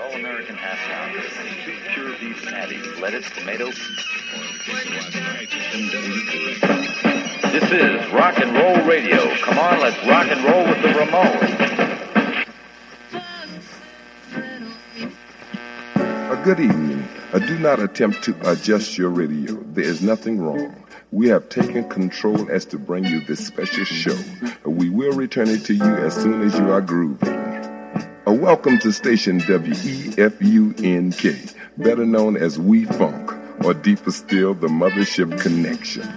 All-American half pounder and two pure beef lettuce, tomato. This is rock and roll radio. Come on, let's rock and roll with the Ramones. A good evening. Uh, do not attempt to adjust your radio. There is nothing wrong. We have taken control as to bring you this special show. We will return it to you as soon as you are grooving. Welcome to station WEFUNK, better known as We Funk, or deeper still, the Mothership Connection.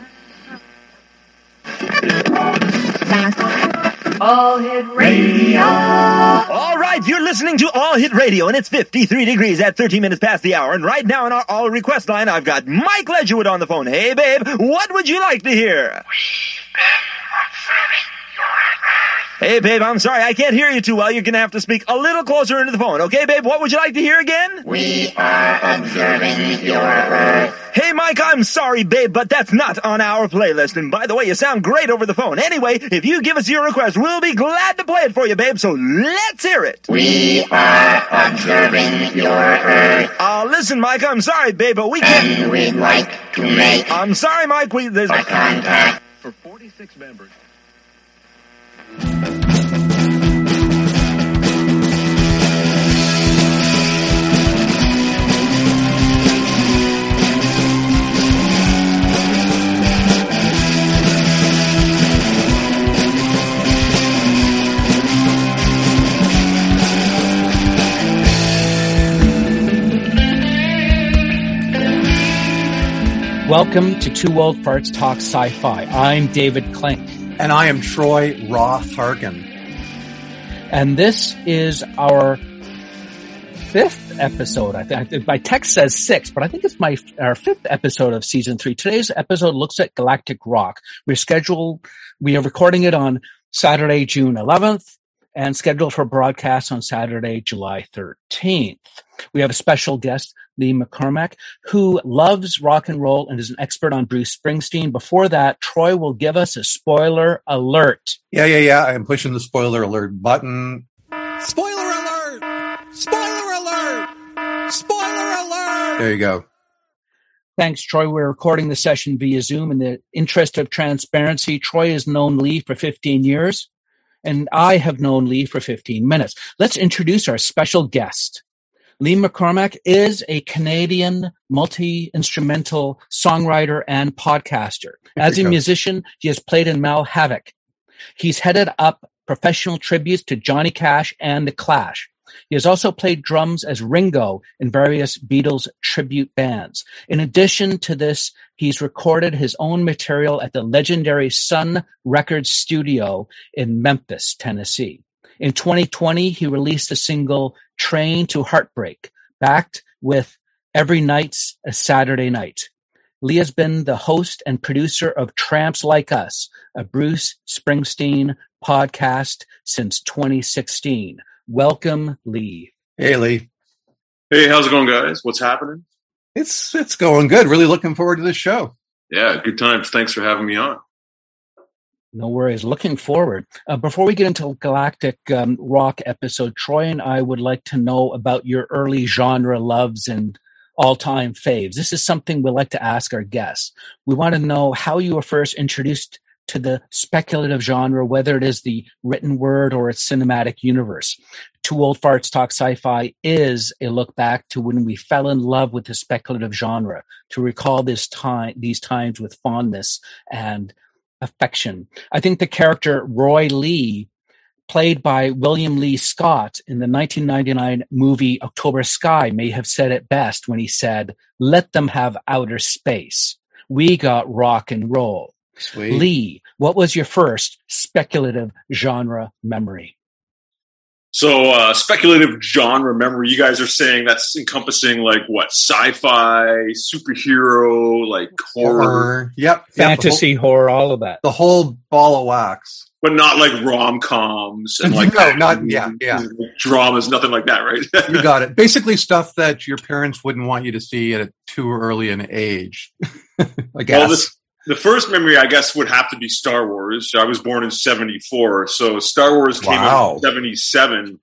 All Hit Radio. All right, you're listening to All Hit Radio, and it's 53 degrees at 13 minutes past the hour. And right now in our All Request line, I've got Mike Ledgerwood on the phone. Hey, babe, what would you like to hear? Hey, babe, I'm sorry, I can't hear you too well. You're gonna have to speak a little closer into the phone. Okay, babe, what would you like to hear again? We are observing your Earth. Hey, Mike, I'm sorry, babe, but that's not on our playlist. And by the way, you sound great over the phone. Anyway, if you give us your request, we'll be glad to play it for you, babe. So let's hear it. We are observing your Earth. Uh, listen, Mike, I'm sorry, babe, but we can't. And we'd like to make I'm sorry, Mike. We there's a contact. For 46 members. Welcome to Two Old Farts Talk Sci-Fi. I'm David Clink, And I am Troy Roth Harkin. and this is our fifth episode. I think my text says six, but I think it's my our fifth episode of season three. Today's episode looks at Galactic Rock. We're scheduled. We are recording it on Saturday, June 11th, and scheduled for broadcast on Saturday, July 13th. We have a special guest, Lee McCormack, who loves rock and roll and is an expert on Bruce Springsteen. Before that, Troy will give us a spoiler alert. Yeah, yeah, yeah. I'm pushing the spoiler alert button. Spoiler alert! Spoiler alert! Spoiler alert! There you go. Thanks, Troy. We're recording the session via Zoom. In the interest of transparency, Troy has known Lee for 15 years, and I have known Lee for 15 minutes. Let's introduce our special guest. Lee McCormack is a Canadian multi-instrumental songwriter and podcaster. As a musician, he has played in Malhavoc. He's headed up professional tributes to Johnny Cash and The Clash. He has also played drums as Ringo in various Beatles tribute bands. In addition to this, he's recorded his own material at the legendary Sun Records studio in Memphis, Tennessee. In 2020, he released the single Train to Heartbreak, backed with Every Night's a Saturday Night. Lee has been the host and producer of Tramps Like Us, a Bruce Springsteen podcast since 2016. Welcome, Lee. Hey, Lee. Hey, how's it going, guys? What's happening? It's it's going good. Really looking forward to this show. Yeah, good times. Thanks for having me on. No worries. Looking forward. Uh, before we get into Galactic um, Rock episode, Troy and I would like to know about your early genre loves and all-time faves. This is something we like to ask our guests. We want to know how you were first introduced to the speculative genre, whether it is the written word or its cinematic universe. Two Old Farts Talk Sci-Fi is a look back to when we fell in love with the speculative genre, to recall this time, these times with fondness and affection. I think the character Roy Lee, played by William Lee Scott in the 1999 movie October Sky, may have said it best when he said, Let them have outer space. We got rock and roll. Sweet. Lee, what was your first speculative genre memory? So, uh, speculative genre Remember, you guys are saying that's encompassing like what? Sci fi, superhero, like horror, Horror. Yep. yep, Fantasy, horror, all of that. The whole, the whole ball of wax. but not like rom coms and like No, not- yeah, yeah. dramas, nothing like that, right? You got it. Basically, stuff that your parents wouldn't want you to see at a too early an age. I guess. Well, this, the first memory, I guess, would have to be Star Wars. I was born in '74, so Star Wars came out in '77.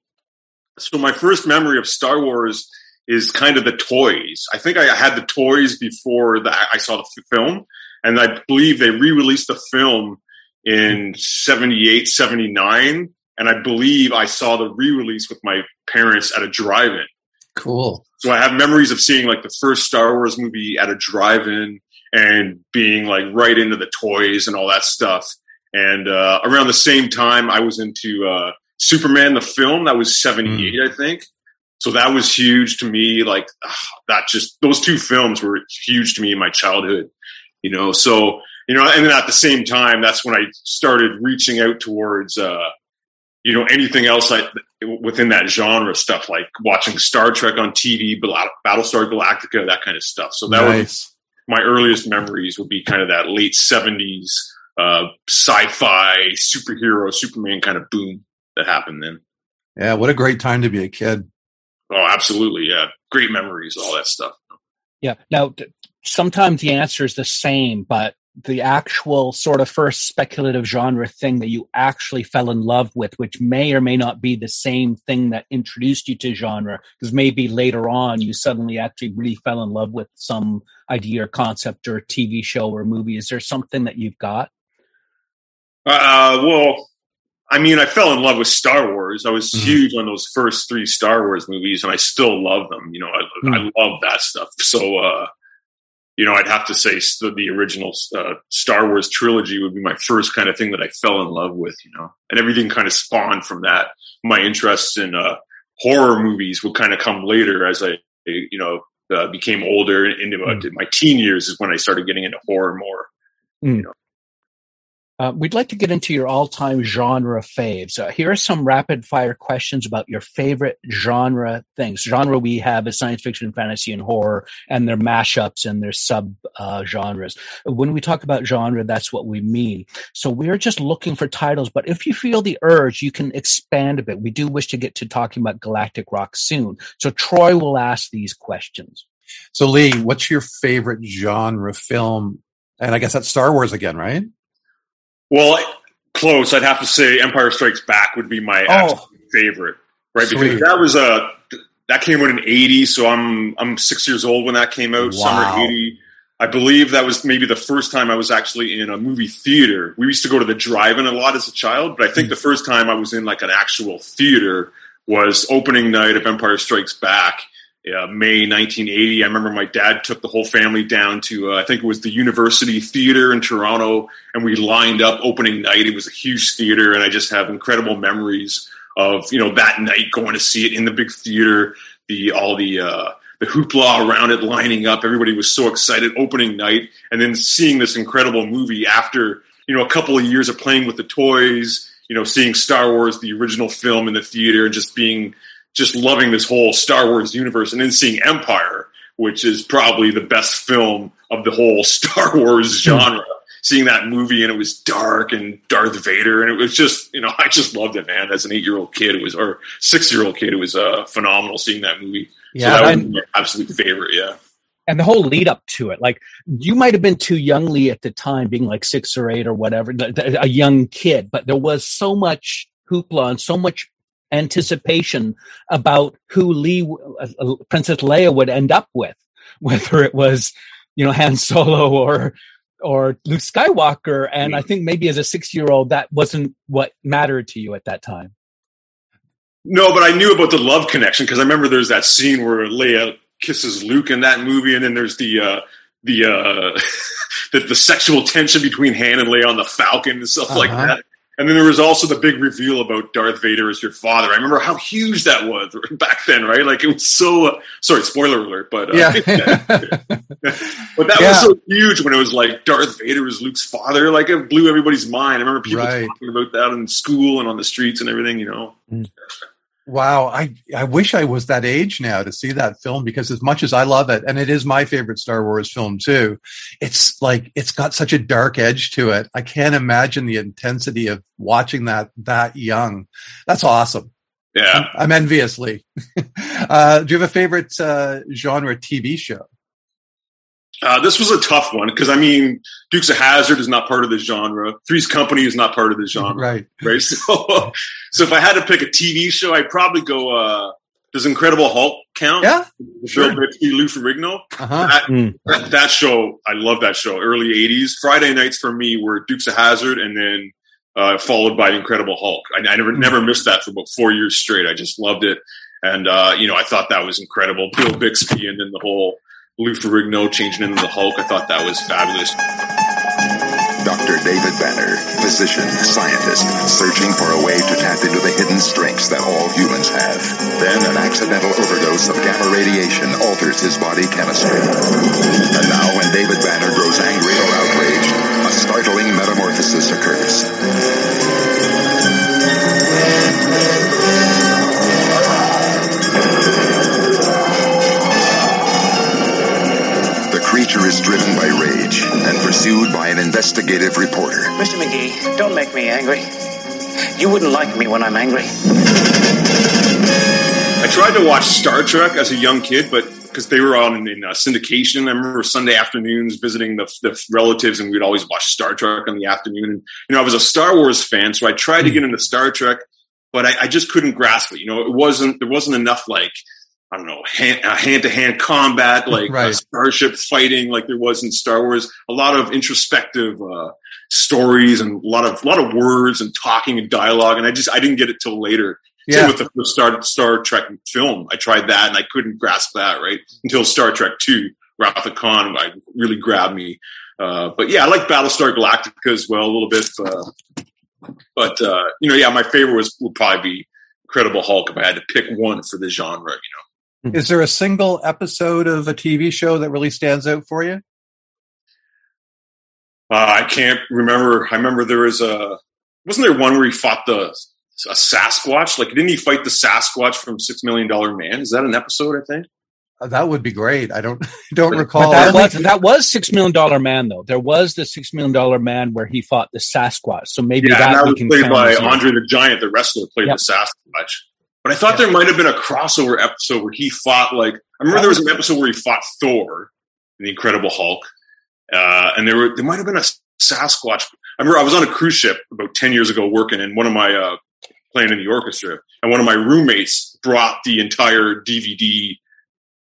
So my first memory of Star Wars is kind of the toys. I think I had the toys before the, I saw the film, and I believe they re-released the film in 78, 79, and I believe I saw the re-release with my parents at a drive-in. Cool. So I have memories of seeing like the first Star Wars movie at a drive-in and being like right into the toys and all that stuff. And uh, around the same time, I was into uh, Superman the film. That was '78, mm. I think. So that was huge to me. Like ugh, that, just those two films were huge to me in my childhood. You know, so you know, and then at the same time, that's when I started reaching out towards, uh, you know, anything else I, within that genre stuff, like watching Star Trek on TV, Battlestar Galactica, that kind of stuff. So that nice. was my earliest memories would be kind of that late seventies uh, sci-fi superhero Superman kind of boom that happened then. Yeah, what a great time to be a kid. Oh, absolutely. Yeah, great memories, all that stuff. Yeah. Now, sometimes the answer is the same, but the actual sort of first speculative genre thing that you actually fell in love with, which may or may not be the same thing that introduced you to genre, because maybe later on you suddenly actually really fell in love with some idea or concept or TV show or movie. Is there something that you've got? Uh, well, I mean, I fell in love with Star Wars. I was mm-hmm. huge on those first three Star Wars movies, and I still love them. You know, I, mm-hmm. I love that stuff. So, uh, you know, I'd have to say the, the original uh, Star Wars trilogy would be my first kind of thing that I fell in love with. You know, and everything kind of spawned from that. My interests in uh, horror movies would kind of come later as I, you know, uh, became older into mm-hmm. my teen years is when I started getting into horror more. Mm. You know, uh, we'd like to get into your all-time genre faves. Uh, here are some rapid-fire questions about your favorite genre things. Genre we have is science fiction, fantasy, and horror, and their mashups and their sub-genres. Uh, when we talk about genre, that's what we mean. So we're just looking for titles, but if you feel the urge, you can expand a bit. We do wish to get to talking about Galactic Rock soon. So Troy will ask these questions. So Lee, what's your favorite genre film? And I guess that's Star Wars again, right? Well, close. I'd have to say Empire Strikes Back would be my oh. favorite, right? Sweet. Because that was a that came out in '80, so I'm I'm six years old when that came out, wow. summer '80. I believe that was maybe the first time I was actually in a movie theater. We used to go to the drive-in a lot as a child, but I think mm. the first time I was in like an actual theater was opening night of Empire Strikes Back uh, May 1980. I remember my dad took the whole family down to, uh, I think it was the University Theater in Toronto, and we lined up opening night. It was a huge theater, and I just have incredible memories of you know that night going to see it in the big theater. The all the uh, the hoopla around it, lining up. Everybody was so excited opening night, and then seeing this incredible movie after you know a couple of years of playing with the toys. You know, seeing Star Wars, the original film in the theater, and just being just loving this whole Star Wars universe and then seeing Empire, which is probably the best film of the whole Star Wars hmm. genre. seeing that movie and it was dark and Darth Vader and it was just, you know, I just loved it, man. As an eight year old kid, it was, or six year old kid, it was uh, phenomenal seeing that movie. Yeah, so that was my absolute favorite. Yeah. And the whole lead up to it, like you might have been too youngly at the time, being like six or eight or whatever, a young kid, but there was so much hoopla and so much anticipation about who Lee, uh, Princess Leia would end up with, whether it was, you know, Han Solo or, or Luke Skywalker. And I think maybe as a six year old, that wasn't what mattered to you at that time. No, but I knew about the love connection because I remember there's that scene where Leia kisses Luke in that movie, and then there's the uh, the, uh, the the sexual tension between Han and Leia on the Falcon and stuff uh-huh. like that. And then there was also the big reveal about Darth Vader as your father. I remember how huge that was back then, right? Like it was so. Uh, sorry, spoiler alert, but uh, yeah. but that yeah. was so huge when it was like Darth Vader was Luke's father. Like it blew everybody's mind. I remember people right. talking about that in school and on the streets and everything. You know. Mm. Wow, I I wish I was that age now to see that film because as much as I love it, and it is my favorite Star Wars film too, it's like it's got such a dark edge to it. I can't imagine the intensity of watching that that young. That's awesome. Yeah, I'm, I'm enviously. uh, do you have a favorite uh, genre TV show? Uh, this was a tough one because I mean, Dukes of Hazzard is not part of the genre. Three's Company is not part of the genre, right? Right. So, so if I had to pick a TV show, I'd probably go. Uh, does Incredible Hulk count? Yeah, sure. Lou Ferrigno. Uh-huh. That, mm. that, that, show, I love that show. Early '80s. Friday nights for me were Dukes of Hazzard, and then uh, followed by Incredible Hulk. I, I never mm. never missed that for about four years straight. I just loved it, and uh, you know, I thought that was incredible. Bill Bixby, and then the whole Lou Ferrigno changing into the Hulk. I thought that was fabulous. Dr. David Banner, physician, scientist, searching for a way to tap into the hidden strengths that all humans have. Then an accidental overdose of gamma radiation alters his body chemistry. And now when David Banner grows angry or outraged, a startling metamorphosis occurs. Creature is driven by rage and pursued by an investigative reporter. Mr. McGee, don't make me angry. You wouldn't like me when I'm angry. I tried to watch Star Trek as a young kid, but because they were on in, uh, syndication, I remember Sunday afternoons visiting the, the, relatives, and we'd always watch Star Trek in the afternoon. And you know, I was a Star Wars fan, so I tried to get into Star Trek, but I, I just couldn't grasp it. You know, it wasn't there wasn't enough like I don't know, hand to hand combat, like right. starship fighting, like there was in Star Wars. A lot of introspective uh, stories and a lot of a lot of words and talking and dialogue. And I just I didn't get it till later. Yeah. Same with the first Star Star Trek film. I tried that and I couldn't grasp that right until Star Trek Two, Wrath of Khan, I really grabbed me. Uh, but yeah, I like Battlestar Galactica as well a little bit. Uh, but uh, you know, yeah, my favorite was would probably be Incredible Hulk if I had to pick one for the genre. You know. Mm-hmm. Is there a single episode of a TV show that really stands out for you? Uh, I can't remember. I remember there was a wasn't there one where he fought the a Sasquatch? Like, didn't he fight the Sasquatch from Six Million Dollar Man? Is that an episode? I think uh, that would be great. I don't don't recall. That was, that was Six Million Dollar Man, though. There was the Six Million Dollar Man where he fought the Sasquatch. So maybe yeah, that, that was played by Andre the Giant. The wrestler played yep. the Sasquatch. But I thought yeah. there might have been a crossover episode where he fought like I remember there was an episode where he fought Thor, the Incredible Hulk, uh, and there were there might have been a Sasquatch. I remember I was on a cruise ship about ten years ago working, and one of my uh, playing in the orchestra, and one of my roommates brought the entire DVD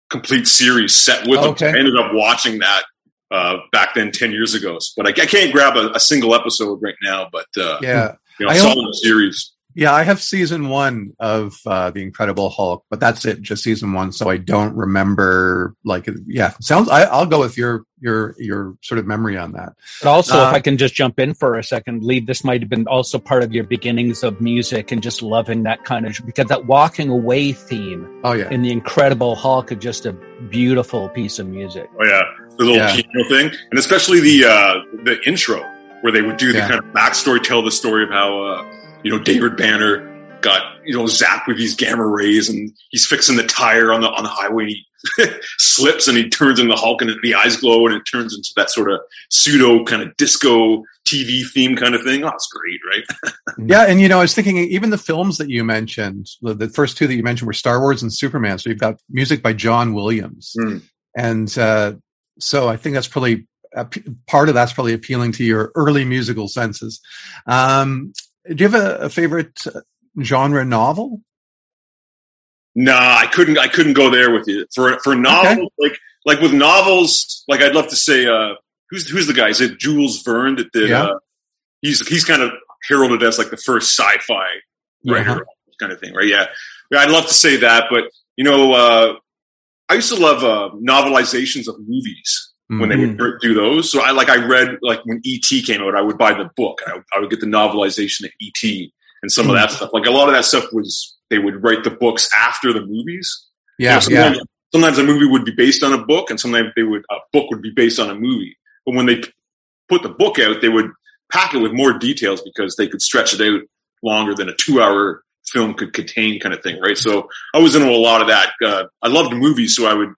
complete series set with okay. him. I ended up watching that uh, back then ten years ago, but I, I can't grab a, a, single episode right now. But uh, yeah, you know, I saw the series. Yeah, I have season one of uh, the Incredible Hulk, but that's it, just season one. So I don't remember. Like, yeah, sounds. I, will go with your your your sort of memory on that. But also, uh, if I can just jump in for a second, Lee, this might have been also part of your beginnings of music and just loving that kind of because that walking away theme. Oh yeah, in the Incredible Hulk is just a beautiful piece of music. Oh yeah, the little yeah. piano thing, and especially the uh, the intro where they would do the yeah. kind of backstory, tell the story of how. Uh, you know, David Banner got, you know, zapped with these gamma rays and he's fixing the tire on the, on the highway and he slips and he turns into the Hulk and the eyes glow and it turns into that sort of pseudo kind of disco TV theme kind of thing. Oh, it's great, right? yeah. And, you know, I was thinking even the films that you mentioned, the, the, first two that you mentioned were Star Wars and Superman. So you've got music by John Williams. Mm. And, uh, so I think that's probably part of that's probably appealing to your early musical senses. Um, do you have a, a favorite genre novel? Nah, I couldn't. I couldn't go there with you for for novels. Okay. Like like with novels, like I'd love to say, uh, who's who's the guy? Is it Jules Verne that did? Yeah. Uh, he's he's kind of heralded as like the first sci-fi writer, uh-huh. kind of thing, right? Yeah, yeah. I'd love to say that, but you know, uh, I used to love uh, novelizations of movies when they would mm-hmm. do those. So I like I read like when ET came out, I would buy the book. I, I would get the novelization of ET and some of that mm-hmm. stuff. Like a lot of that stuff was they would write the books after the movies. Yeah, you know, sometimes, yeah. sometimes a movie would be based on a book, and sometimes they would a book would be based on a movie. But when they put the book out, they would pack it with more details because they could stretch it out longer than a two-hour film could contain, kind of thing, right? So I was into a lot of that. Uh, I loved movies, so I would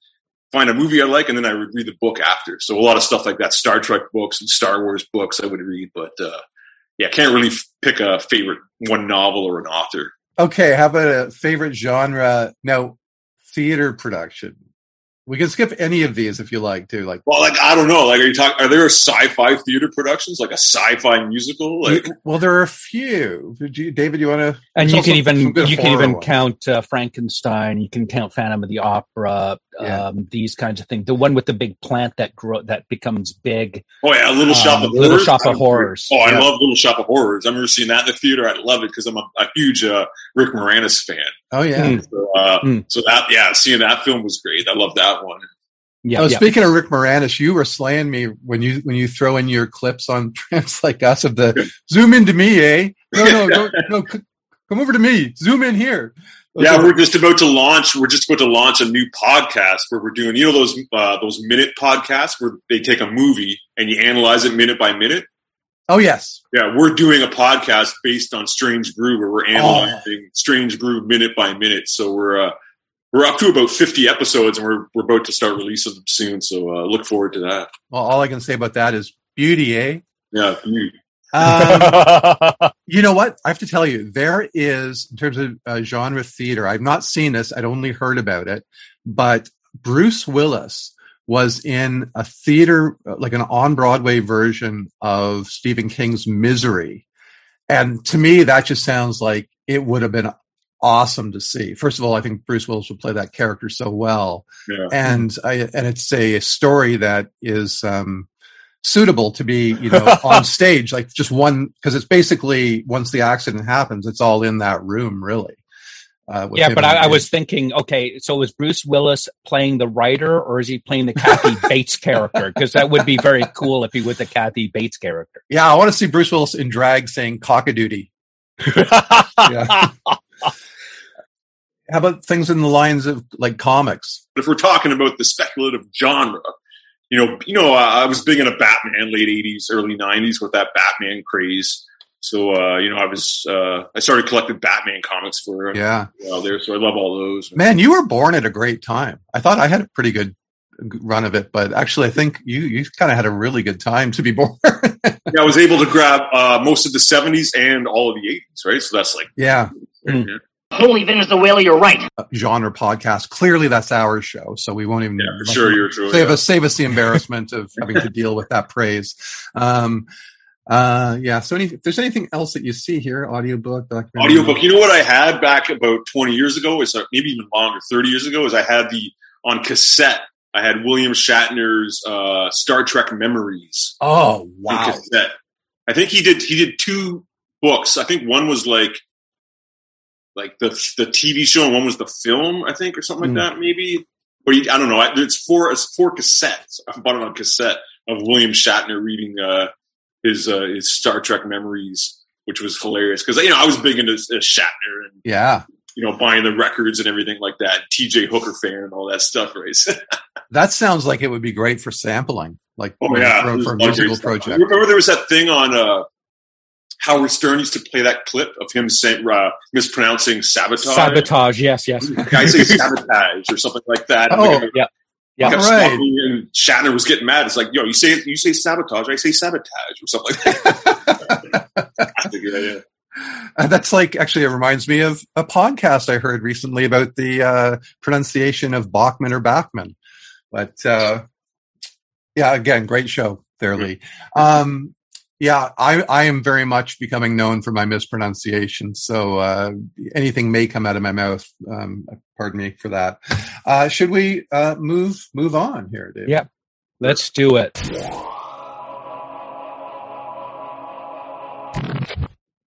find a movie I like, and then I would read the book after. So a lot of stuff like that, Star Trek books and Star Wars books, I would read. But uh, yeah, can't really pick a favorite one novel or an author. Okay, how about a favorite genre? Now, theater production. We can skip any of these if you like to. Like, well, like I don't know. Like, are you talking? Are there sci-fi theater productions, like a sci-fi musical? Like, well, there are a few. You, David, you want to? And you can even you can even ones. count uh, Frankenstein. You can count Phantom of the Opera. Yeah. Um, these kinds of things. The one with the big plant that grow that becomes big. Oh yeah, Little Shop um, of Little Horrors. Shop of Horrors. Oh, I yeah. love Little Shop of Horrors. I remember seeing that in the theater. I love it because I'm a, a huge uh, Rick Moranis fan. Oh yeah. Hmm. So, uh, mm. so that yeah, seeing that film was great. I love that one. Yeah. Oh, yeah. speaking of Rick Moranis, you were slaying me when you when you throw in your clips on Tramps Like Us of the zoom into me, eh? No, no, no, no, come over to me. Zoom in here. Okay. Yeah, we're just about to launch. We're just about to launch a new podcast where we're doing, you know, those uh, those minute podcasts where they take a movie and you analyze it minute by minute. Oh yes, yeah, we're doing a podcast based on Strange Brew where we're analyzing oh. Strange Brew minute by minute. So we're uh, we're up to about 50 episodes and we're, we're about to start releasing them soon. So uh, look forward to that. Well, all I can say about that is beauty, eh? Yeah, beauty. Um, you know what? I have to tell you, there is, in terms of uh, genre theater, I've not seen this, I'd only heard about it, but Bruce Willis was in a theater, like an on Broadway version of Stephen King's Misery. And to me, that just sounds like it would have been awesome to see. First of all, I think Bruce Willis would play that character so well, yeah. and I, and it's a story that is um, suitable to be you know on stage, like just one because it's basically once the accident happens, it's all in that room, really. Uh, yeah, but I, I, was thinking, okay, so is Bruce Willis playing the writer, or is he playing the Kathy Bates character? Because that would be very cool if he was the Kathy Bates character. Yeah, I want to see Bruce Willis in drag saying Cock "cockadoodie." yeah. How about things in the lines of like comics? If we're talking about the speculative genre, you know, you know, I was big into Batman, late '80s, early '90s with that Batman craze. So, uh, you know, I was uh, I started collecting Batman comics for yeah while there. So I love all those. Man, you were born at a great time. I thought I had a pretty good run of it, but actually, I think you you kind of had a really good time to be born. yeah, I was able to grab uh, most of the '70s and all of the '80s, right? So that's like yeah. Yeah. Holy Venezuela, you're right. Uh, genre podcast. Clearly, that's our show, so we won't even. Yeah, for sure, you're true. Save yeah. us, save us the embarrassment of having to deal with that praise. Um, uh, yeah. So, any, if there's anything else that you see here, audiobook, documentary, audiobook. You know what I had back about 20 years ago is uh, maybe even longer, 30 years ago, is I had the on cassette. I had William Shatner's uh, Star Trek Memories. Oh wow! Cassette. I think he did. He did two books. I think one was like like the the TV show, and one was the film, I think, or something mm. like that, maybe. Or you, I don't know. It's four. It's four cassettes. I bought it on cassette of William Shatner reading uh, his uh, his Star Trek memories, which was hilarious because you know I was big into uh, Shatner and yeah, you know buying the records and everything like that. T.J. Hooker fan and all that stuff, right? that sounds like it would be great for sampling, like oh yeah, for, for a musical project. Remember there was that thing on uh, Howard Stern used to play that clip of him saying, uh, mispronouncing sabotage. Sabotage, yes, yes. I say sabotage or something like that. Oh, yeah. Yeah, right. And Shatner was getting mad. It's like, yo, you say you say sabotage, I say sabotage or something like that. yeah, yeah. Uh, that's like actually it reminds me of a podcast I heard recently about the uh, pronunciation of Bachman or Bachman. But uh, yeah, again, great show there, Lee. Um, yeah, I, I am very much becoming known for my mispronunciation. So uh, anything may come out of my mouth. Um, pardon me for that. Uh, should we uh, move move on here, Dave? Yep, let's do it.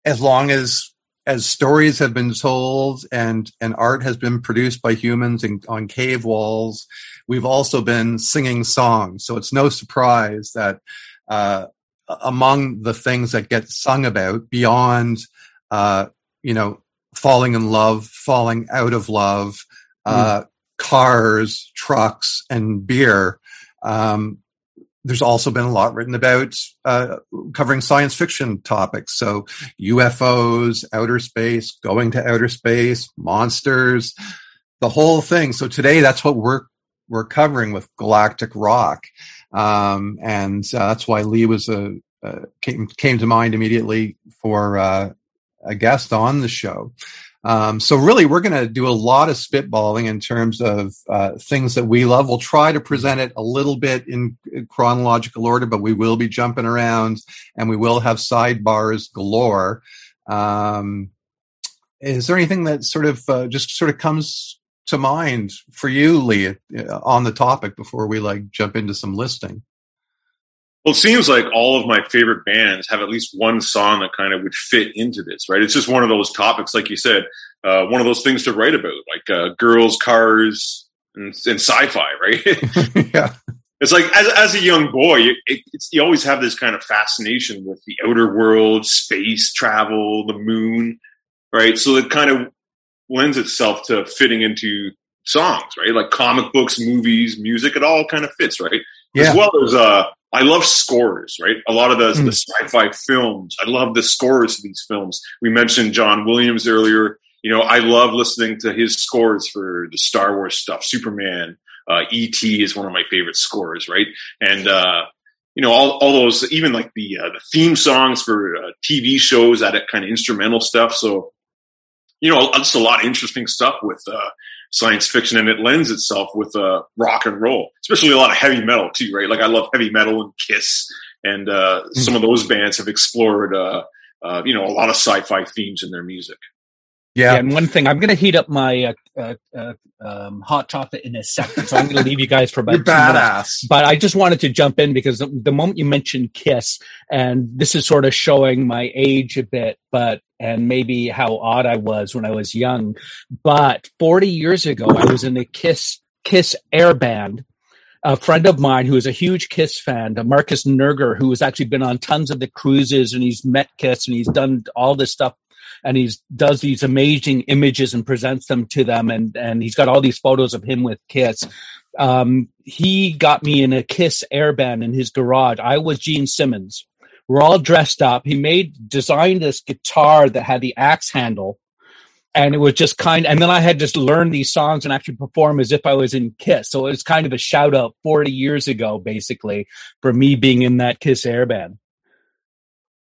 As long as as stories have been told and and art has been produced by humans in, on cave walls, we've also been singing songs. So it's no surprise that uh, among the things that get sung about beyond, uh, you know, falling in love, falling out of love, uh, mm. cars, trucks, and beer. Um, there's also been a lot written about uh, covering science fiction topics. So UFOs, outer space, going to outer space, monsters, the whole thing. So today, that's what we're we're covering with Galactic Rock. Um, and uh, that's why Lee was a uh, came came to mind immediately for uh, a guest on the show. Um, so really, we're going to do a lot of spitballing in terms of uh, things that we love. We'll try to present it a little bit in chronological order, but we will be jumping around and we will have sidebars galore. Um, is there anything that sort of uh, just sort of comes to mind for you, Lee, uh, on the topic before we like jump into some listing? Well, it seems like all of my favorite bands have at least one song that kind of would fit into this, right? It's just one of those topics, like you said, uh, one of those things to write about, like uh, girls, cars, and, and sci-fi, right? yeah. It's like as, as a young boy, it, you always have this kind of fascination with the outer world, space travel, the moon, right? So it kind of lends itself to fitting into songs, right? Like comic books, movies, music, it all kind of fits, right? Yeah. As well as uh, I love scores, right? A lot of the, mm. the sci-fi films. I love the scores of these films. We mentioned John Williams earlier. You know, I love listening to his scores for the Star Wars stuff. Superman, uh, E.T. is one of my favorite scores, right? And uh, you know, all, all those, even like the uh, the theme songs for uh, TV shows, that kind of instrumental stuff. So, you know, just a lot of interesting stuff with uh, science fiction and it lends itself with uh, rock and roll, especially a lot of heavy metal too, right? Like I love heavy metal and Kiss, and uh, mm-hmm. some of those bands have explored, uh, uh, you know, a lot of sci-fi themes in their music. Yeah. yeah and one thing, I'm going to heat up my uh, uh, uh, um, hot chocolate in a second, so I'm going to leave you guys for about You're badass. Minutes. But I just wanted to jump in because the, the, moment you mentioned Kiss, and this is sort of showing my age a bit, but and maybe how odd I was when I was young. But 40 years ago, I was in a Kiss Kiss air band. A friend of mine who is a huge Kiss fan, Marcus Nerger, who has actually been on tons of the cruises and he's met Kiss and he's done all this stuff and he does these amazing images and presents them to them. And and he's got all these photos of him with kiss. Um, he got me in a kiss airband in his garage. I was gene simmons. We're all dressed up. He made designed this guitar that had the axe handle. And it was just kind and then i had just learned these songs and actually perform as if i was in kiss. So it was kind of a shout out 40 years ago basically for me being in that kiss airband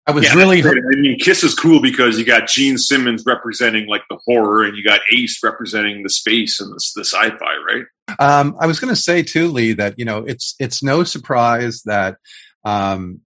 I was yeah, really. I mean, Kiss is cool because you got Gene Simmons representing like the horror, and you got Ace representing the space and the, the sci-fi, right? Um, I was going to say too, Lee, that you know it's it's no surprise that um,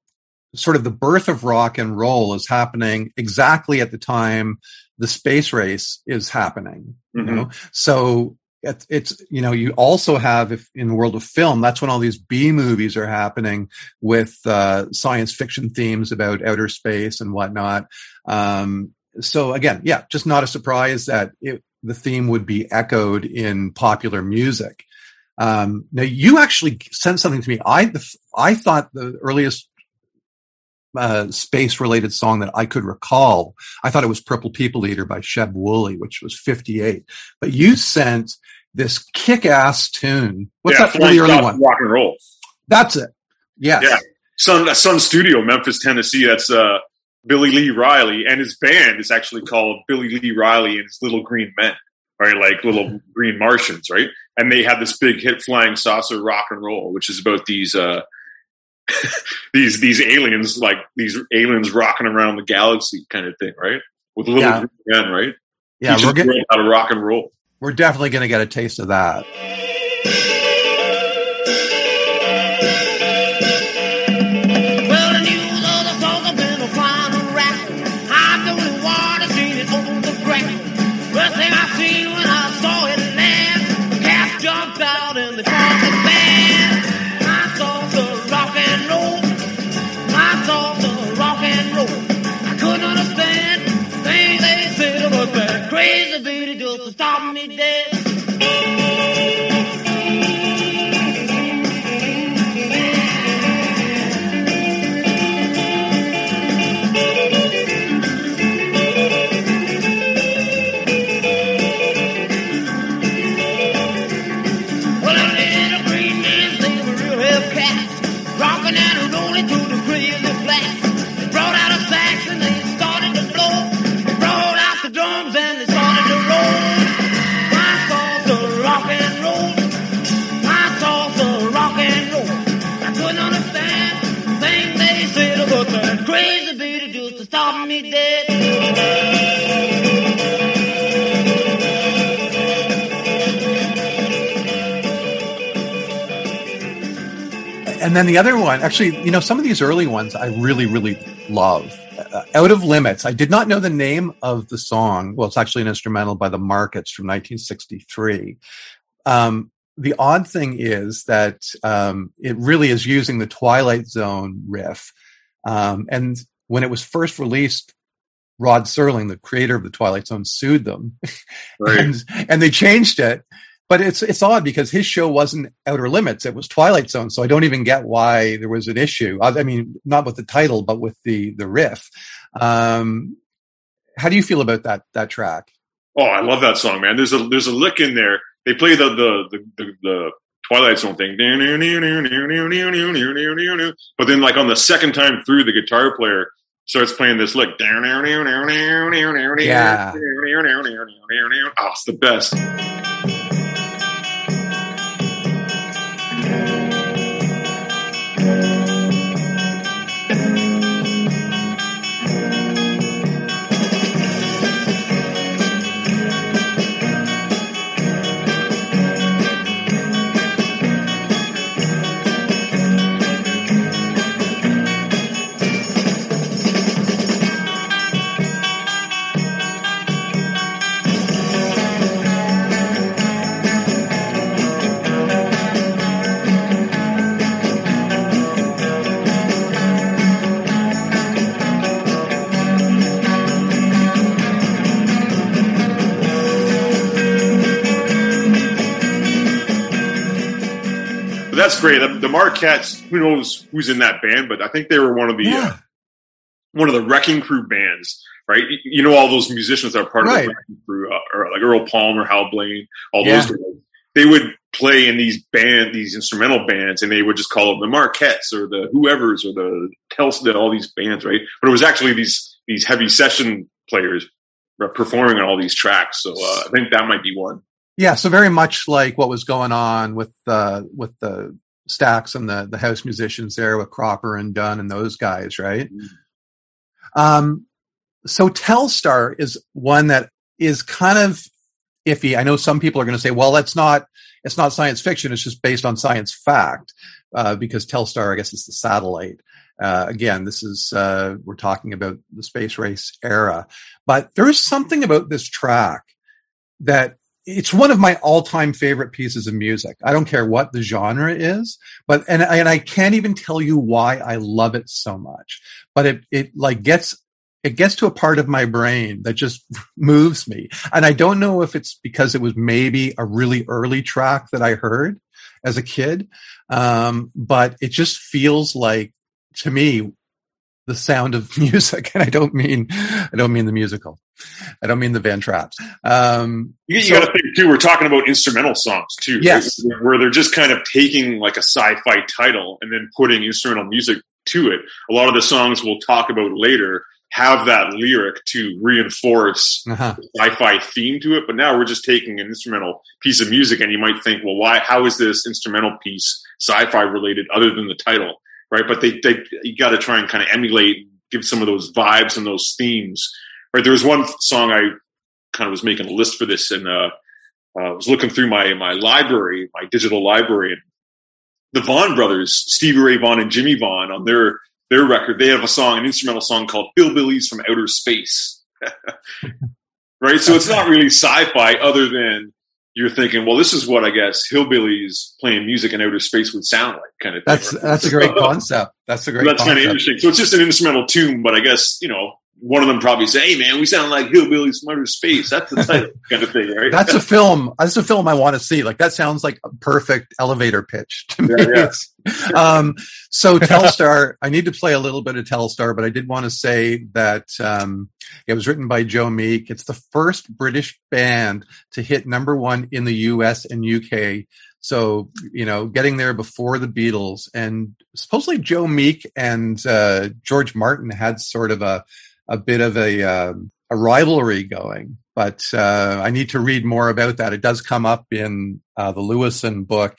sort of the birth of rock and roll is happening exactly at the time the space race is happening. Mm-hmm. You know, so it's, it's you know you also have if in the world of film that's when all these b movies are happening with uh, science fiction themes about outer space and whatnot. Um, so again yeah just not a surprise that it, the theme would be echoed in popular music. Um, now you actually sent something to me. I i thought the earliest uh, space related song that I could recall. I thought it was Purple People Eater by Sheb Wooley, which was 58. But you sent this kick ass tune. What's yeah, that really early one? Rock and roll. That's it. Yes. Yeah. Sun, Sun Studio, Memphis, Tennessee. That's uh, Billy Lee Riley. And his band is actually called Billy Lee Riley and his Little Green Men, right? Like little green Martians, right? And they had this big hit, Flying Saucer Rock and Roll, which is about these. Uh, these these aliens like these aliens rocking around the galaxy kind of thing, right? With a little yeah. men, right? Yeah, we're getting how to rock and roll we're definitely going to get a taste of that. Crazy and then the other one, actually, you know, some of these early ones I really, really love. Uh, Out of Limits. I did not know the name of the song. Well, it's actually an instrumental by the Marketts from 1963. Um, the odd thing is that um, it really is using the Twilight Zone riff. Um, and when it was first released, Rod Serling, the creator of the Twilight Zone, sued them, right. and and they changed it. But it's it's odd because his show wasn't Outer Limits; it was Twilight Zone. So I don't even get why there was an issue. I, mean, not with the title, but with the the riff. Um, how do you feel about that that track? Oh, I love that song, man. There's a there's a lick in there. They play the the the, the, the Twilight Zone thing, but then like on the second time through, the guitar player starts playing this lick. Yeah, oh, it's the best. Great. The, the Marketts, who knows who's in that band, but I think they were one of the yeah. uh, one of the Wrecking Crew bands, right? You know all those musicians that are part right. of the Wrecking Crew, uh, or like Earl Palmer, Hal Blaine, all yeah. those guys. They would play in these band, these instrumental bands, and they would just call them the Marketts or the whoever's or the Telsted, all these bands, right? But it was actually these these heavy session players performing on all these tracks. So uh, I think that might be one. Yeah, so very much like what was going on with uh, with the Stax and the the house musicians there with Cropper and Dunn and those guys, right? Mm-hmm. Um, so Telstar is one that is kind of iffy. I know some people are going to say, "Well, that's not it's not science fiction; it's just based on science fact," uh, because Telstar, I guess, is the satellite. Uh, again, this is uh, we're talking about the space race era, but there is something about this track that it's one of my all-time favorite pieces of music. I don't care what the genre is, but and and I can't even tell you why I love it so much. But it it like gets it gets to a part of my brain that just moves me. And I don't know if it's because it was maybe a really early track that I heard as a kid. Um, but it just feels like to me the sound of music. And I don't mean I don't mean the musical. I don't mean the Van Trapps. Um, you, you so, got to think too. We're talking about instrumental songs too, yes, right? where they're just kind of taking like a sci-fi title and then putting instrumental music to it. A lot of the songs we'll talk about later have that lyric to reinforce uh-huh. the sci-fi theme to it. But now we're just taking an instrumental piece of music, and you might think, well, why? How is this instrumental piece sci-fi related other than the title? Right? But they, they you got to try and kind of emulate, give some of those vibes and those themes right? There was one song I kind of was making a list for this, and uh, I uh, was looking through my my library, my digital library, and the Vaughan brothers, Stevie Ray Vaughan and Jimmy Vaughan, on their their record, they have a song, an instrumental song called "Hillbillies from Outer Space." right, so it's not really sci-fi, other than you're thinking, well, this is what I guess hillbillies playing music in outer space would sound like, kind of. Thing, that's right? that's a great oh, concept. That's a great. that's kind of interesting. So it's just an instrumental tune, but I guess you know one of them probably say, "Hey, man, we sound like hillbillies from outer space." That's the title, kind of thing, right? That's a film. That's a film I want to see. Like that sounds like a perfect elevator pitch to me. Yeah, yeah. um, so Telstar, I need to play a little bit of Telstar, but I did want to say that um, it was written by Joe Meek. It's the first British band to hit number one in the U.S. and U.K. So, you know, getting there before the Beatles and supposedly Joe Meek and uh, George Martin had sort of a a bit of a um, a rivalry going. But uh, I need to read more about that. It does come up in uh, the Lewisohn book.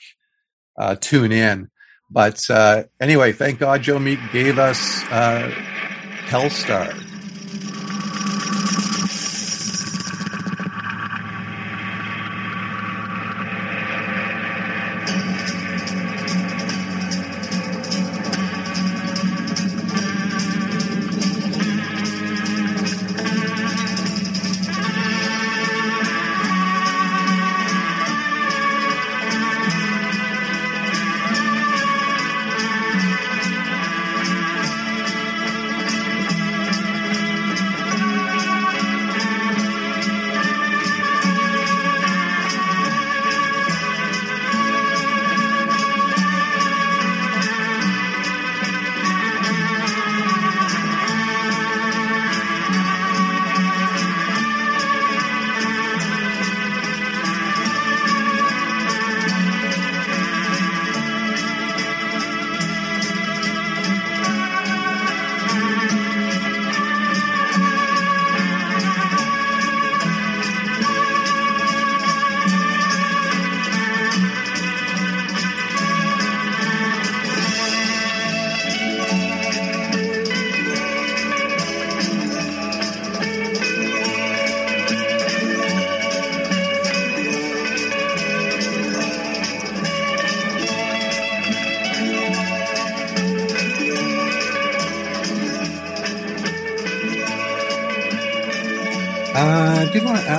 Uh, tune in. But uh, anyway, thank God Joe Meek gave us uh,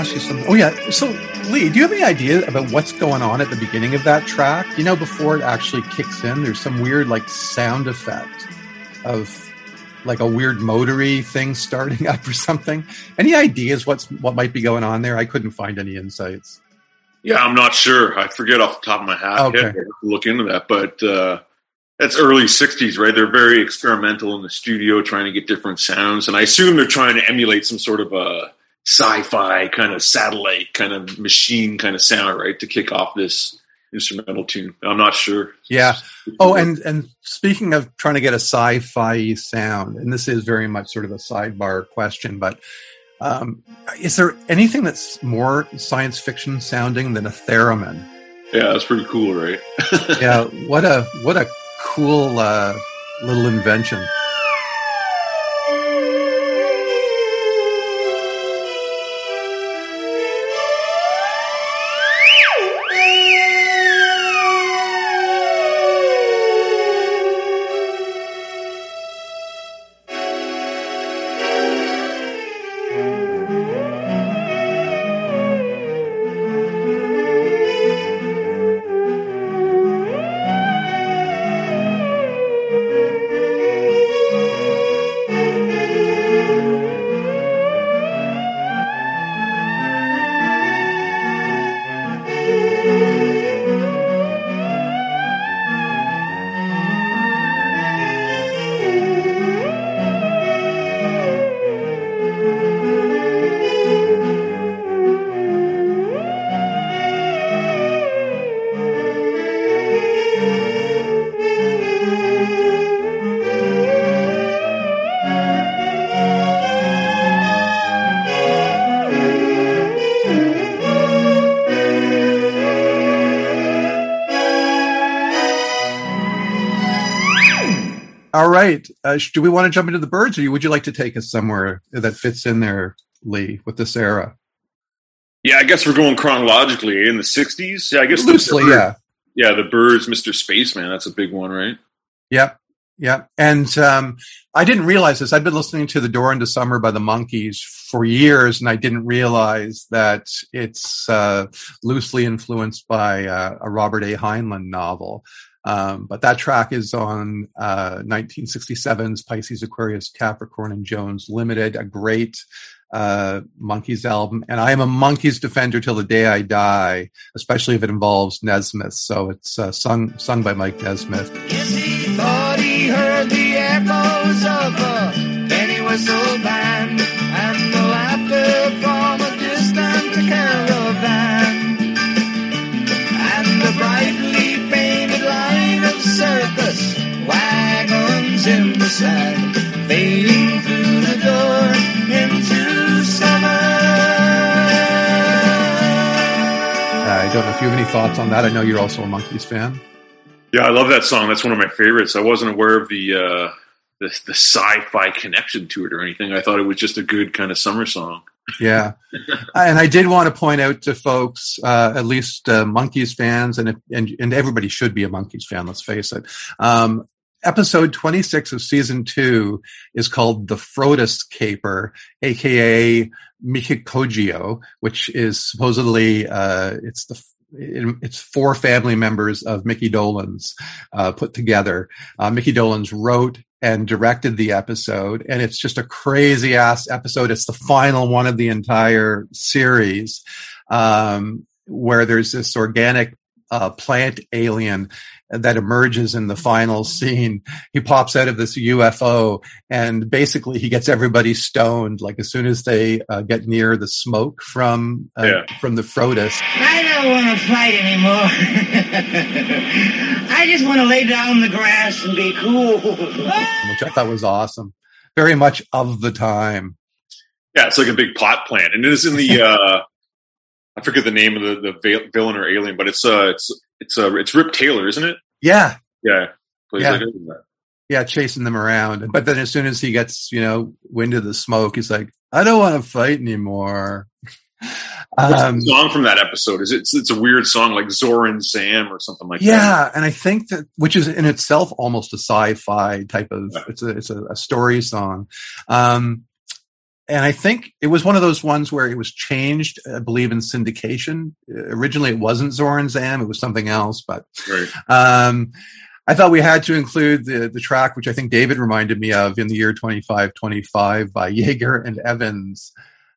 ask you something. Oh yeah, so Lee, do you have any idea about what's going on at the beginning of that track? You know, before it actually kicks in, there's some weird like sound effect of like a weird motory thing starting up or something. Any ideas what's what might be going on there? I couldn't find any insights. Yeah, I'm not sure. I forget off the top of my head. Okay. look into that, but uh, that's early '60s, right? They're very experimental in the studio, trying to get different sounds, and I assume they're trying to emulate some sort of a sci-fi kind of satellite kind of machine kind of sound, right, to kick off this instrumental tune. I'm not sure. Yeah. Oh, and and speaking of trying to get a sci-fi sound, and this is very much sort of a sidebar question, but um, is there anything that's more science fiction sounding than a theremin? Yeah, that's pretty cool, right? yeah. What a what a cool uh, little invention. Right. Uh, do we want to jump into the Byrds, or would you like to take us somewhere that fits in there, Lee, with this era? Yeah, I guess we're going chronologically in the '60s. Yeah, I guess loosely. The, yeah, yeah. The Byrds, Mr. Spaceman. That's a big one, right? Yep. Yeah, and um, I didn't realize this. I've been listening to "The Door into Summer" by the Monkees for years, and I didn't realize that it's uh, loosely influenced by uh, a Robert A. Heinlein novel. Um, but that track is on uh, 1967's Pisces, Aquarius, Capricorn, and Jones Limited, a great uh, Monkees album. And I am a Monkees defender till the day I die, especially if it involves Nesmith. So it's uh, sung sung by Mike Nesmith. If you have any thoughts on that. I know you're also a Monkees fan. Yeah, I love that song. That's one of my favorites. I wasn't aware of the uh, the, the sci-fi connection to it or anything. I thought it was just a good kind of summer song. yeah, and I did want to point out to folks, uh, at least uh, Monkees fans, and, if, and and everybody should be a Monkees fan. Let's face it. Um, episode 26 of season two is called The Frodis Caper, aka Mijacogeo, which is supposedly, uh, it's the, it's four family members of Micky Dolenz uh, put together. Uh, Micky Dolenz wrote and directed the episode, and it's just a crazy ass episode. It's the final one of the entire series, um, where there's this organic uh, plant alien that emerges in the final scene. He pops out of this UFO and basically he gets everybody stoned. Like as soon as they uh, get near the smoke from uh, yeah. from the Frodis. I don't want to fight anymore. I just want to lay down in the grass and be cool. which I thought was awesome. Very much of the time. Yeah, it's like a big pot plant, and it is in the. Uh, I forget the name of the, the villain or alien, but it's uh it's it's uh it's Rip Taylor, isn't it? Yeah, Yeah, plays Yeah. like it in that. yeah, chasing them around. But then as soon as he gets, you know, wind of the smoke, he's like, I don't want to fight anymore. What's Um, the song from that episode? Is? It's, it's a weird song like Zor and Zam or something like that. yeah, and I think that which is in itself almost a sci-fi type of Yeah. it's a it's a, a story song. Um, and I think it was one of those ones where it was changed, I believe, in syndication. Originally, it wasn't Zorn Zam; it was something else. But right. um, I thought we had to include the the track, which I think David reminded me of, in the year twenty five twenty five by Jaeger and Evans,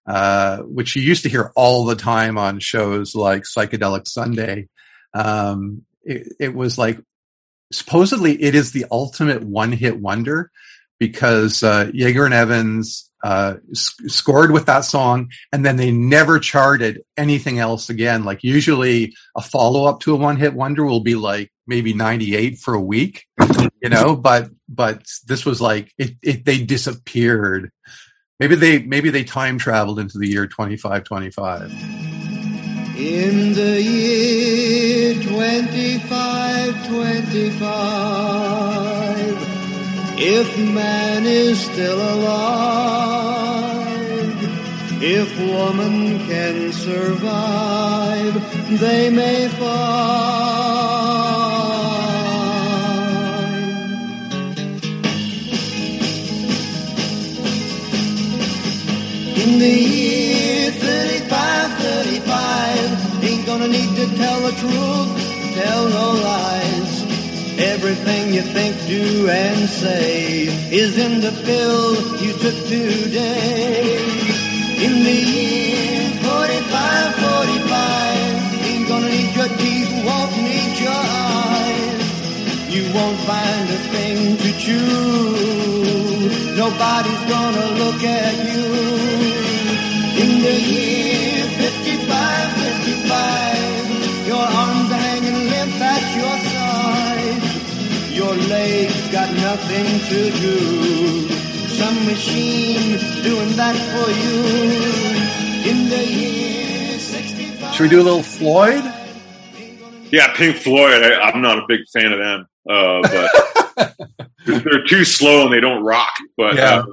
uh, which you used to hear all the time on shows like Psychedelic Sunday. Um, it, it was like supposedly it is the ultimate one hit wonder because uh, Yeager and Evans uh, scored with that song, and then they never charted anything else again. Like usually, a follow up to a one hit wonder will be like maybe ninety eight for a week, you know. But but this was like it, it. They disappeared. Maybe they maybe they time traveled into the year twenty five twenty five. In the year 2525 if man is still alive, if woman can survive, they may find. In the year 35, 35, ain't gonna need to tell the truth, tell no lies. Everything you think, do, and say is in the pill you took today. In the year 45, 45, ain't gonna need your teeth, won't need. You won't find a thing to chew. Nobody's gonna look at you. In the year 55, 55, your arms are hanging limp at your side. Your legs got nothing to do. Some machine doing that for you. In the year 65. Should we do a little Floyd? Yeah, Pink Floyd. I, am not a big fan of them, uh, but they're too slow and they don't rock. But Yeah. uh,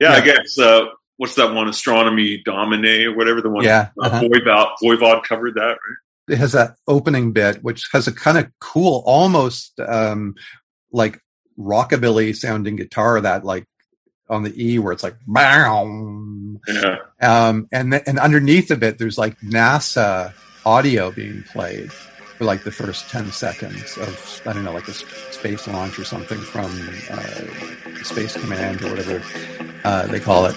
yeah, Yeah. I guess uh, what's that one? Astronomy Domine or whatever the one. Yeah, uh, uh-huh. Voivod, Voivod covered that, right? it has that opening bit, which has a kind of cool, almost um, like rockabilly sounding guitar that like on the E where it's like bow. Yeah. Um, and and underneath of it, there's like NASA audio being played for like the first ten seconds of I don't know, like a space launch or something from uh, Space Command or whatever uh, they call it.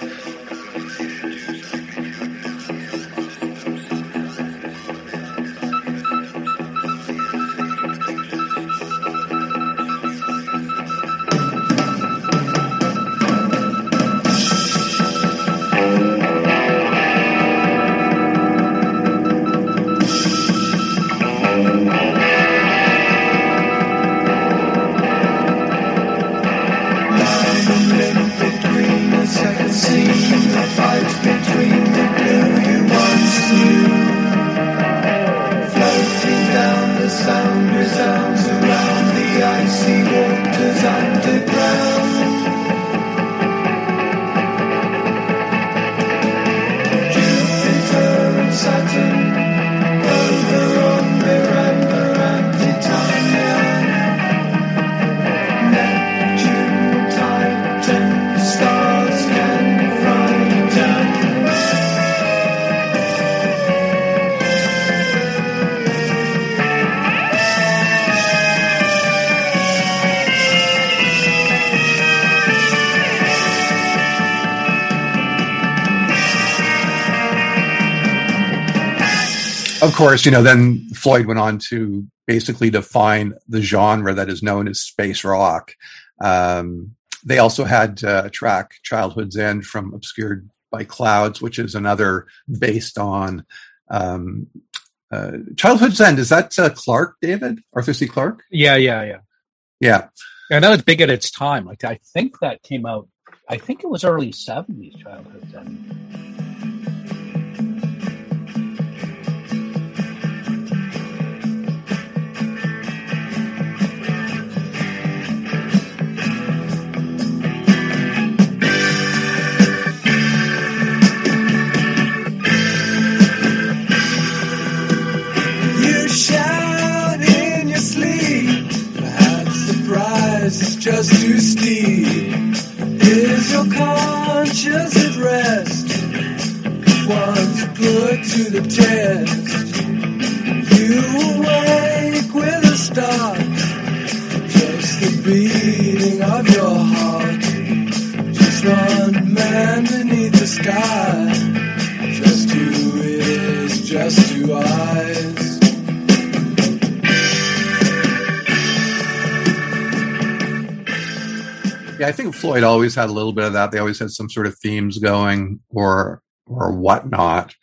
Course, you know, then Floyd went on to basically define the genre that is known as space rock. Um, they also had uh, a track, Childhood's End, from Obscured by Clouds, which is another based on um, uh, Childhood's End. Is that uh, Clarke, David? Arthur C. Clarke? Yeah, yeah, yeah. Yeah. And that was big at its time. Like I think that came out. I think it was early seventies. Childhood's then. shout in your sleep. Perhaps the price is just too steep. Is your conscience at rest? Once to put to the test. I think Floyd always had a little bit of that. They always had some sort of themes going or or whatnot.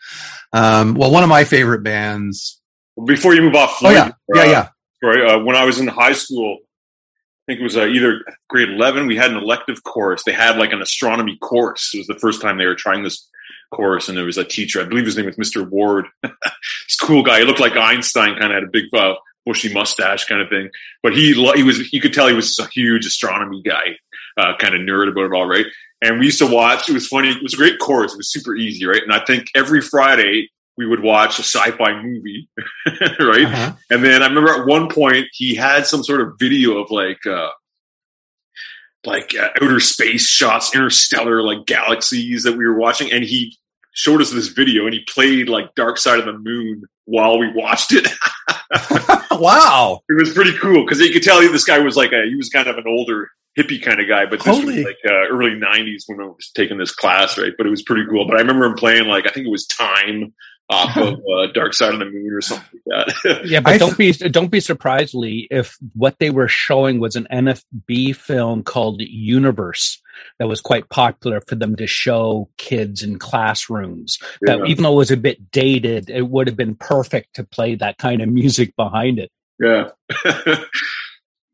Um, well, one of my favorite bands. Before you move off, Floyd, oh yeah, yeah, yeah. Right, uh, when I was in high school, I think it was uh, either grade eleven. We had an elective course. They had like an astronomy course. It was the first time they were trying this course, and there was a teacher. I believe his name was Mr. Ward. this cool guy. He looked like Einstein. Kind of had a big uh, bushy mustache, kind of thing. But he he was you could tell he was a huge astronomy guy uh, kind of nerd about it all, right? And we used to watch. It was funny. It was a great course. It was super easy, right? And I think every Friday we would watch a sci-fi movie, right? Uh-huh. And then I remember at one point he had some sort of video of like uh, like uh, outer space shots, interstellar like galaxies that we were watching, and he showed us this video and he played like Dark Side of the Moon while we watched it. wow, it was pretty cool because you could tell you this guy was like a he was kind of an older hippie kind of guy, but this Holy. was like uh, early '90s when I was taking this class, right? But it was pretty cool. But I remember him playing like I think it was Time off of uh, Dark Side of the Moon or something like that. yeah, but don't be don't be surprised, Lee, if what they were showing was an NFB film called Universe that was quite popular for them to show kids in classrooms. Yeah. That even though it was a bit dated, it would have been perfect to play that kind of music behind it. Yeah.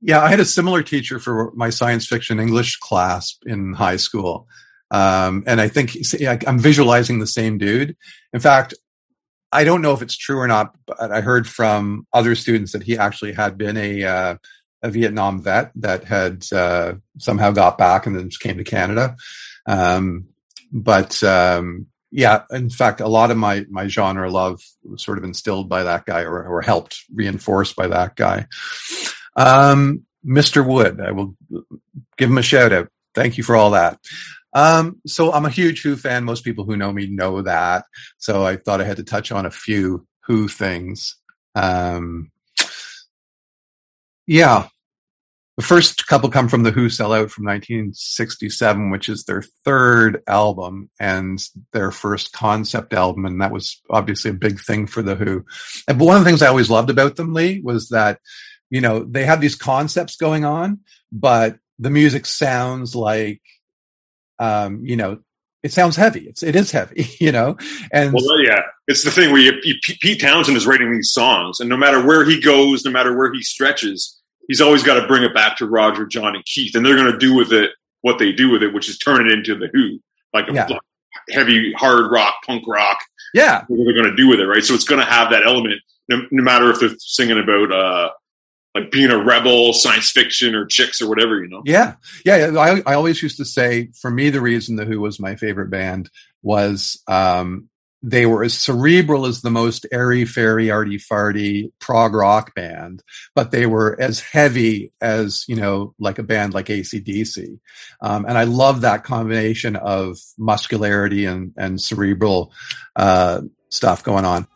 Yeah, I had a similar teacher for my science fiction English class in high school. Um, and I think I'm visualizing the same dude. In fact, I don't know if it's true or not, but I heard from other students that he actually had been a, uh, a Vietnam vet that had uh, somehow got back and then just came to Canada. Um, but um, yeah, in fact, a lot of my my genre love was sort of instilled by that guy or, or helped reinforced by that guy. Um, Mr. Wood, I will give him a shout out. Thank you for all that. Um, so I'm a huge Who fan. Most people who know me know that. So I thought I had to touch on a few Who things. Um, yeah. The first couple come from the Who Sellout from 1967, which is their third album and their first concept album. And that was obviously a big thing for the Who. And, but one of the things I always loved about them, Lee, was that you know, they have these concepts going on, but the music sounds like, um, you know, it sounds heavy. It's it is heavy, you know. And well, yeah, it's the thing where you, you, Pete Townshend is writing these songs, and no matter where he goes, no matter where he stretches, he's always got to bring it back to Roger, John, and Keith, and they're going to do with it what they do with it, which is turn it into the Who, like a yeah. heavy hard rock, punk rock. Yeah, what they're going to do with it, right? So it's going to have that element, no, no matter if they're singing about. uh like being a rebel, science fiction, or chicks or whatever, you know? Yeah, yeah. I, I always used to say, for me, the reason the Who was my favorite band was um, they were as cerebral as the most airy fairy arty farty prog rock band, but they were as heavy as, you know, like a band like ACDC. Um, and I love that combination of muscularity and, and cerebral uh, stuff going on.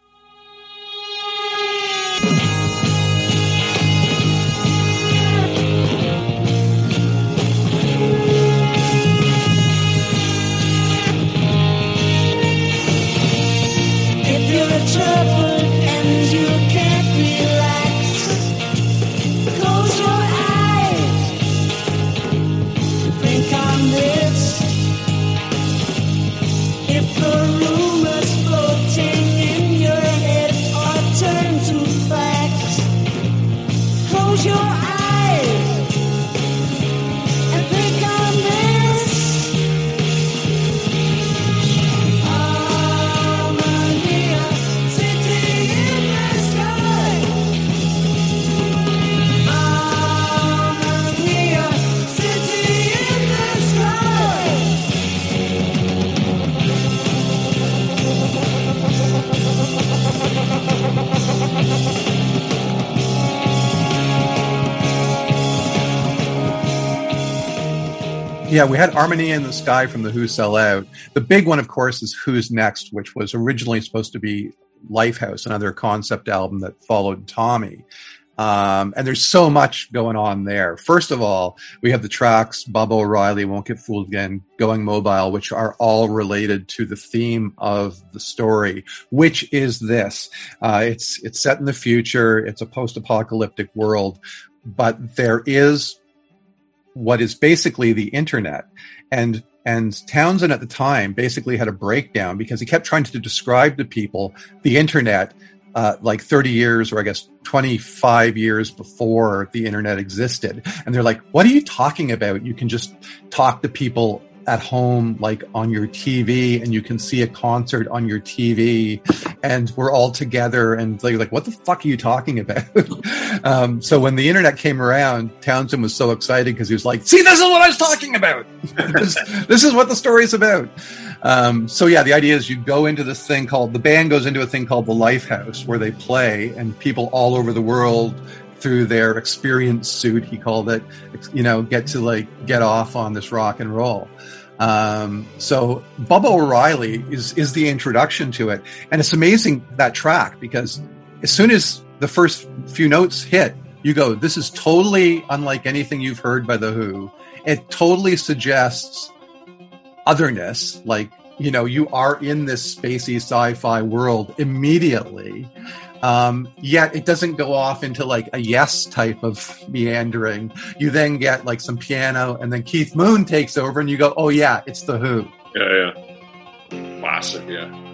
Yeah, we had Harmony in the Sky from the Who Sell Out. The big one, of course, is Who's Next, which was originally supposed to be Lifehouse, another concept album that followed Tommy. Um, and there's so much going on there. First of all, we have the tracks Baba O'Riley, Won't Get Fooled Again, Going Mobile, which are all related to the theme of the story, which is this. Uh, it's, it's set in the future. It's a post-apocalyptic world, but there is what is basically the internet. And and Townshend at the time basically had a breakdown because he kept trying to describe to people the internet uh, like 30 years or I guess 25 years before the internet existed. And they're like, what are you talking about? You can just talk to people at home, like on your TV, and you can see a concert on your TV, and we're all together. And they're like, what the fuck are you talking about? um, so when the internet came around, Townshend was so excited because he was like, see, this is what I was talking about. this, this is what the story is about. Um, so yeah, the idea is you go into this thing called the band goes into a thing called the Lifehouse where they play, and people all over the world through their experience suit, he called it, you know, get to like get off on this rock and roll. Um, so Baba O'Riley is is the introduction to it, and it's amazing that track because as soon as the first few notes hit, you go, "This is totally unlike anything you've heard by the Who." It totally suggests otherness, like you know, you are in this spacey sci-fi world immediately. Um, yet it doesn't go off into like a yes type of meandering. You then get like some piano, and then Keith Moon takes over, and you go, "Oh yeah, it's the Who." Yeah, yeah, classic. Yeah.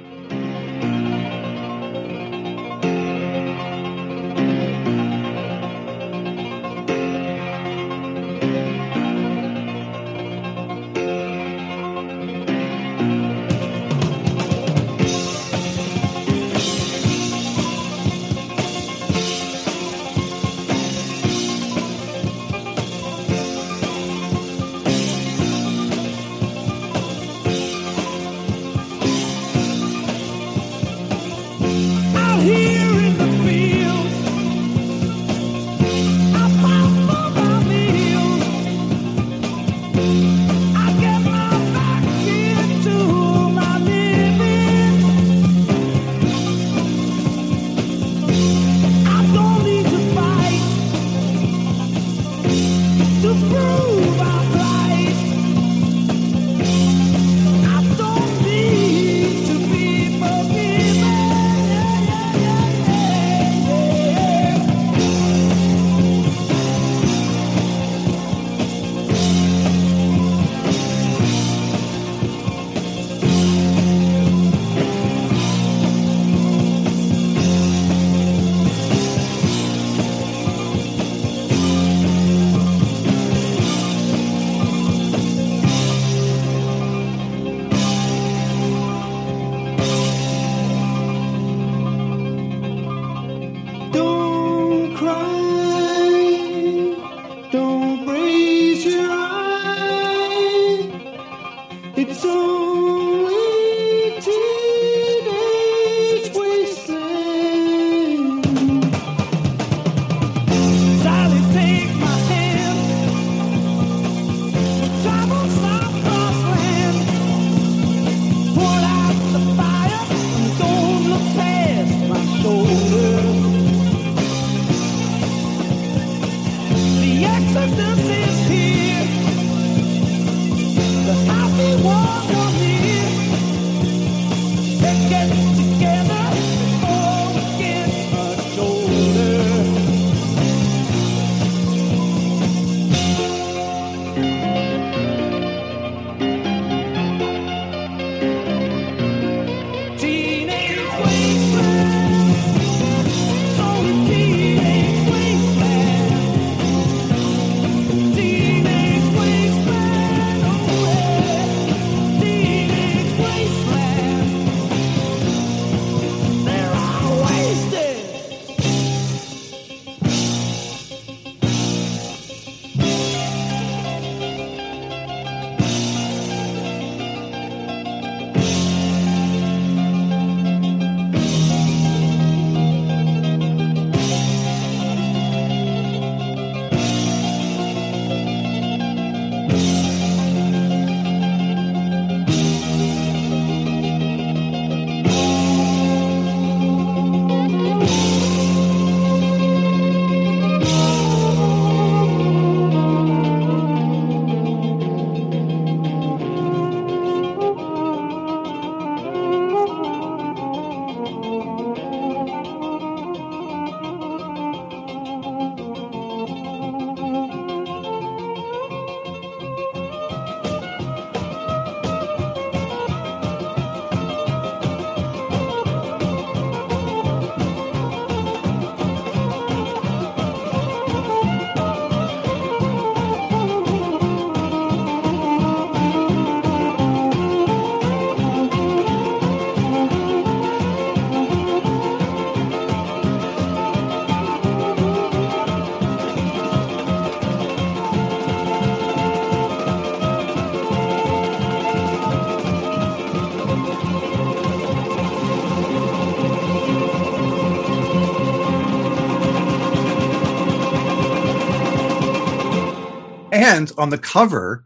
And on the cover,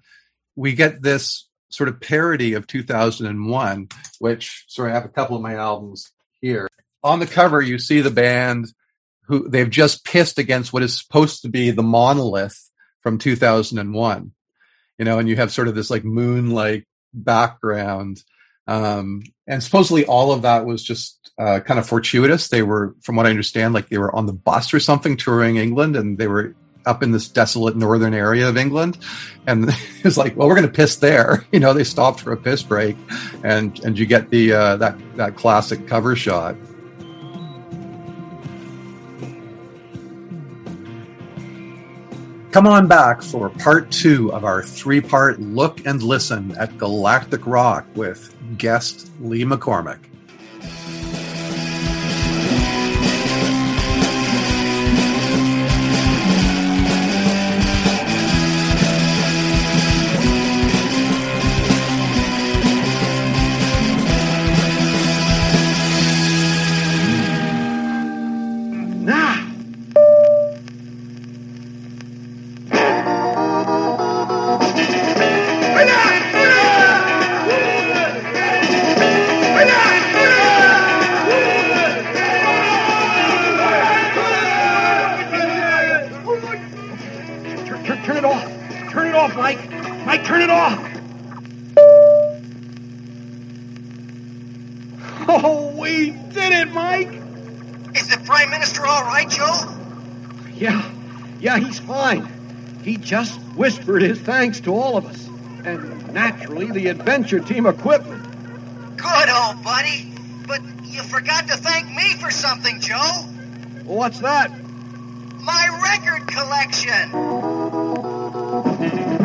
we get this sort of parody of 2001, which, sorry, I have a couple of my albums here. On the cover, you see the band who they've just pissed against what is supposed to be the monolith from 2001. You know, and you have sort of this like moon like background. Um, and supposedly all of that was just uh, kind of fortuitous. They were, from what I understand, like they were on the bus or something touring England and they were up in this desolate northern area of England. And it's like, well, we're going to piss there. You know, they stopped for a piss break and, and you get the, uh, that, that classic cover shot. Come on back for part two of our three part look and listen at Galactic Rock with guest Lee McCormack. Whispered his thanks to all of us. And naturally, the adventure team equipment. Good, old buddy. But you forgot to thank me for something, Joe. What's that? My record collection.